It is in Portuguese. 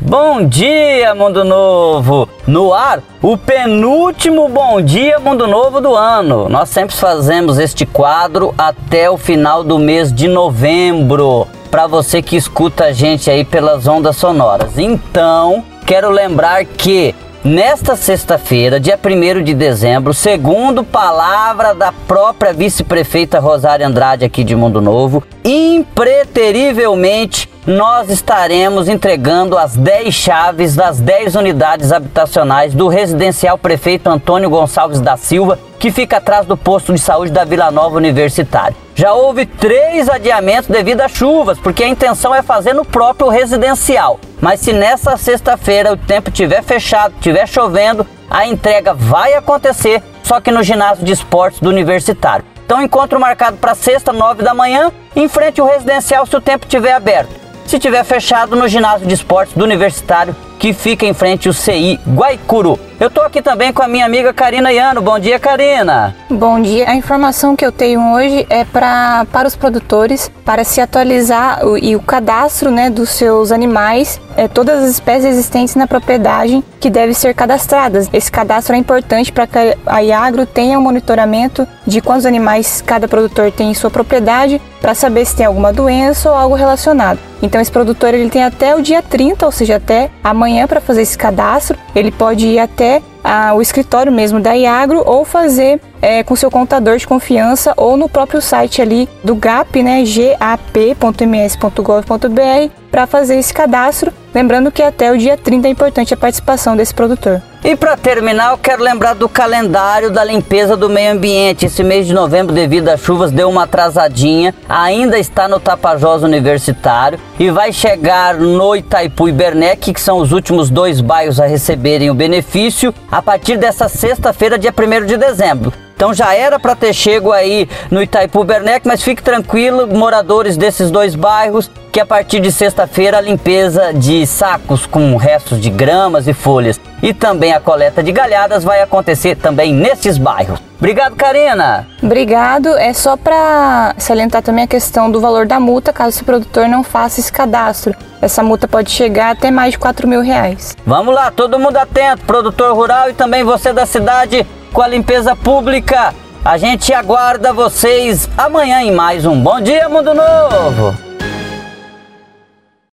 Bom dia, Mundo Novo! No ar, o penúltimo Bom Dia Mundo Novo do ano. Nós sempre fazemos este quadro até o final do mês de novembro, para você que escuta a gente aí pelas ondas sonoras. Então, quero lembrar que Nesta sexta-feira, dia 1 de dezembro, segundo palavra da própria vice-prefeita Rosária Andrade aqui de Mundo Novo, impreterivelmente nós estaremos entregando as 10 chaves das 10 unidades habitacionais do residencial prefeito Antônio Gonçalves da Silva, que fica atrás do posto de saúde da Vila Nova Universitária. Já houve três adiamentos devido a chuvas, porque a intenção é fazer no próprio residencial. Mas se nessa sexta-feira o tempo estiver fechado, estiver chovendo, a entrega vai acontecer, só que no ginásio de esportes do Universitário. Então, encontro marcado para sexta, nove da manhã, em frente ao residencial se o tempo estiver aberto. Se estiver fechado, no ginásio de esportes do Universitário, que fica em frente ao CI Guaicuru. Eu tô aqui também com a minha amiga Karina Iano. Bom dia, Karina. Bom dia. A informação que eu tenho hoje é pra, para os produtores para se atualizar o, e o cadastro né, dos seus animais, é, todas as espécies existentes na propriedade que devem ser cadastradas. Esse cadastro é importante para que a Iagro tenha um monitoramento de quantos animais cada produtor tem em sua propriedade para saber se tem alguma doença ou algo relacionado. Então esse produtor ele tem até o dia 30, ou seja, até amanhã para fazer esse cadastro. Ele pode ir até a, o escritório mesmo da Iagro ou fazer é, com seu contador de confiança ou no próprio site ali do GAP, né, gap.ms.gov.br, para fazer esse cadastro. Lembrando que até o dia 30 é importante a participação desse produtor. E para terminar, eu quero lembrar do calendário da limpeza do meio ambiente. Esse mês de novembro, devido às chuvas, deu uma atrasadinha. Ainda está no Tapajós Universitário e vai chegar no Itaipu e Bernec, que são os últimos dois bairros a receberem o benefício, a partir dessa sexta-feira, dia 1 de dezembro. Então já era para ter chego aí no Itaipu Bernec, mas fique tranquilo, moradores desses dois bairros, que a partir de sexta-feira a limpeza de sacos com restos de gramas e folhas e também a coleta de galhadas vai acontecer também nesses bairros. Obrigado, Karina. Obrigado. É só para salientar também a questão do valor da multa caso o produtor não faça esse cadastro. Essa multa pode chegar até mais de 4 mil reais. Vamos lá, todo mundo atento, produtor rural e também você da cidade com a limpeza pública. A gente aguarda vocês amanhã em mais um Bom Dia Mundo Novo.